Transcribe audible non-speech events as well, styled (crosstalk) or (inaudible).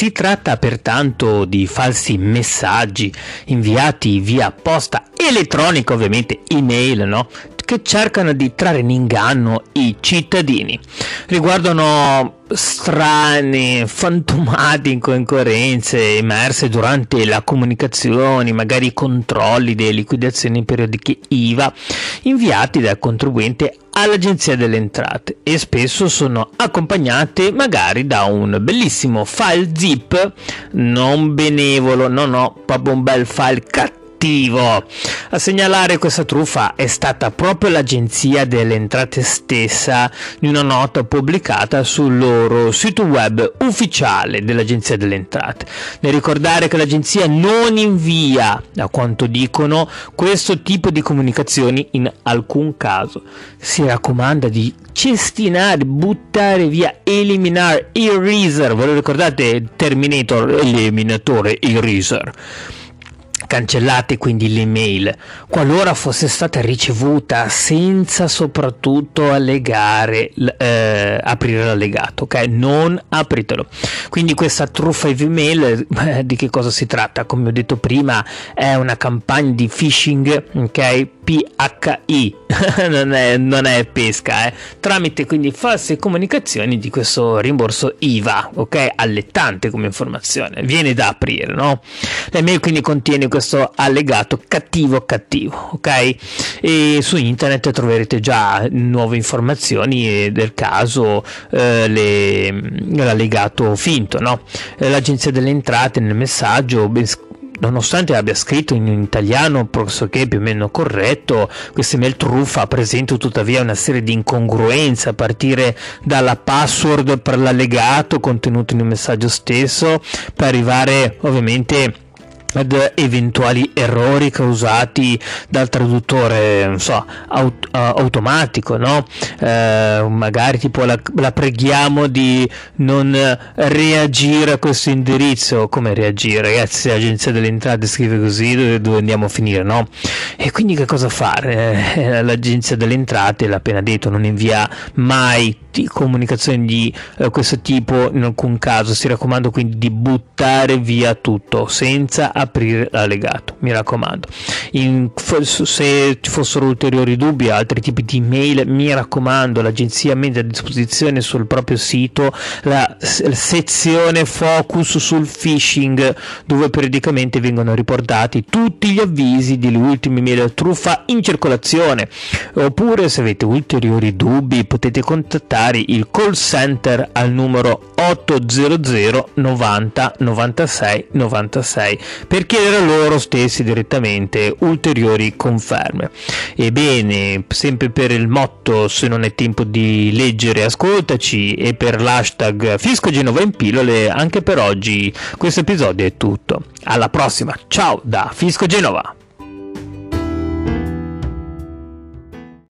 Si tratta pertanto di falsi messaggi inviati via posta elettronica, ovviamente email, no? Che cercano di trarre in inganno i cittadini. Riguardano strane, fantomatiche incoerenze emerse durante la comunicazione, magari controlli delle liquidazioni periodiche IVA inviati dal contribuente all'Agenzia delle Entrate e spesso sono accompagnate magari da un bellissimo file zip non benevolo, no no, proprio un bel file cattivo cattivo. A segnalare questa truffa è stata proprio l'Agenzia delle Entrate stessa di una nota pubblicata sul loro sito web ufficiale dell'Agenzia delle Entrate. Nel ricordare che l'agenzia non invia, a quanto dicono, questo tipo di comunicazioni in alcun caso. Si raccomanda di cestinare, buttare via, eliminare, eraser. Ve lo ricordate? Terminator, eliminatore, eraser Cancellate quindi l'email qualora fosse stata ricevuta senza soprattutto allegare, eh, aprire l'allegato, ok? Non apritelo. Quindi questa truffa email eh, di che cosa si tratta? Come ho detto prima, è una campagna di phishing, ok? PHI, (laughs) non, è, non è pesca, eh? tramite quindi false comunicazioni di questo rimborso IVA, ok? Allettante come informazione, viene da aprire, no? L'email quindi contiene questo allegato cattivo cattivo, ok? E su internet troverete già nuove informazioni del caso, eh, le, l'allegato finto, no? L'agenzia delle entrate nel messaggio ben Nonostante abbia scritto in italiano pressoché più o meno corretto, questa email truffa presenta tuttavia una serie di incongruenze a partire dalla password per l'allegato contenuto nel messaggio stesso per arrivare ovviamente ad eventuali errori causati dal traduttore non so, aut- automatico no? Eh, magari tipo la, la, preghiamo di non reagire a questo indirizzo come reagire ragazzi se l'agenzia delle entrate scrive così dove, dove andiamo a finire no? e quindi che cosa fare eh, l'agenzia delle entrate l'ha appena detto non invia mai comunicazioni di eh, questo tipo in alcun caso si raccomanda quindi di buttare via tutto senza aprire l'allegato mi raccomando. In, se ci fossero ulteriori dubbi altri tipi di mail mi raccomando l'agenzia mette a disposizione sul proprio sito la, sezione focus sul phishing dove periodicamente vengono riportati tutti gli avvisi delle ultime mail truffa in circolazione. Oppure se avete ulteriori dubbi potete contattare il call center al numero 800 90 96 96 per chiedere a loro stessi direttamente ulteriori conferme. Ebbene, sempre per il motto se non è tempo di leggere ascoltaci e per l'hashtag Fisco Genova in pillole, anche per oggi questo episodio è tutto. Alla prossima, ciao da Fisco Genova!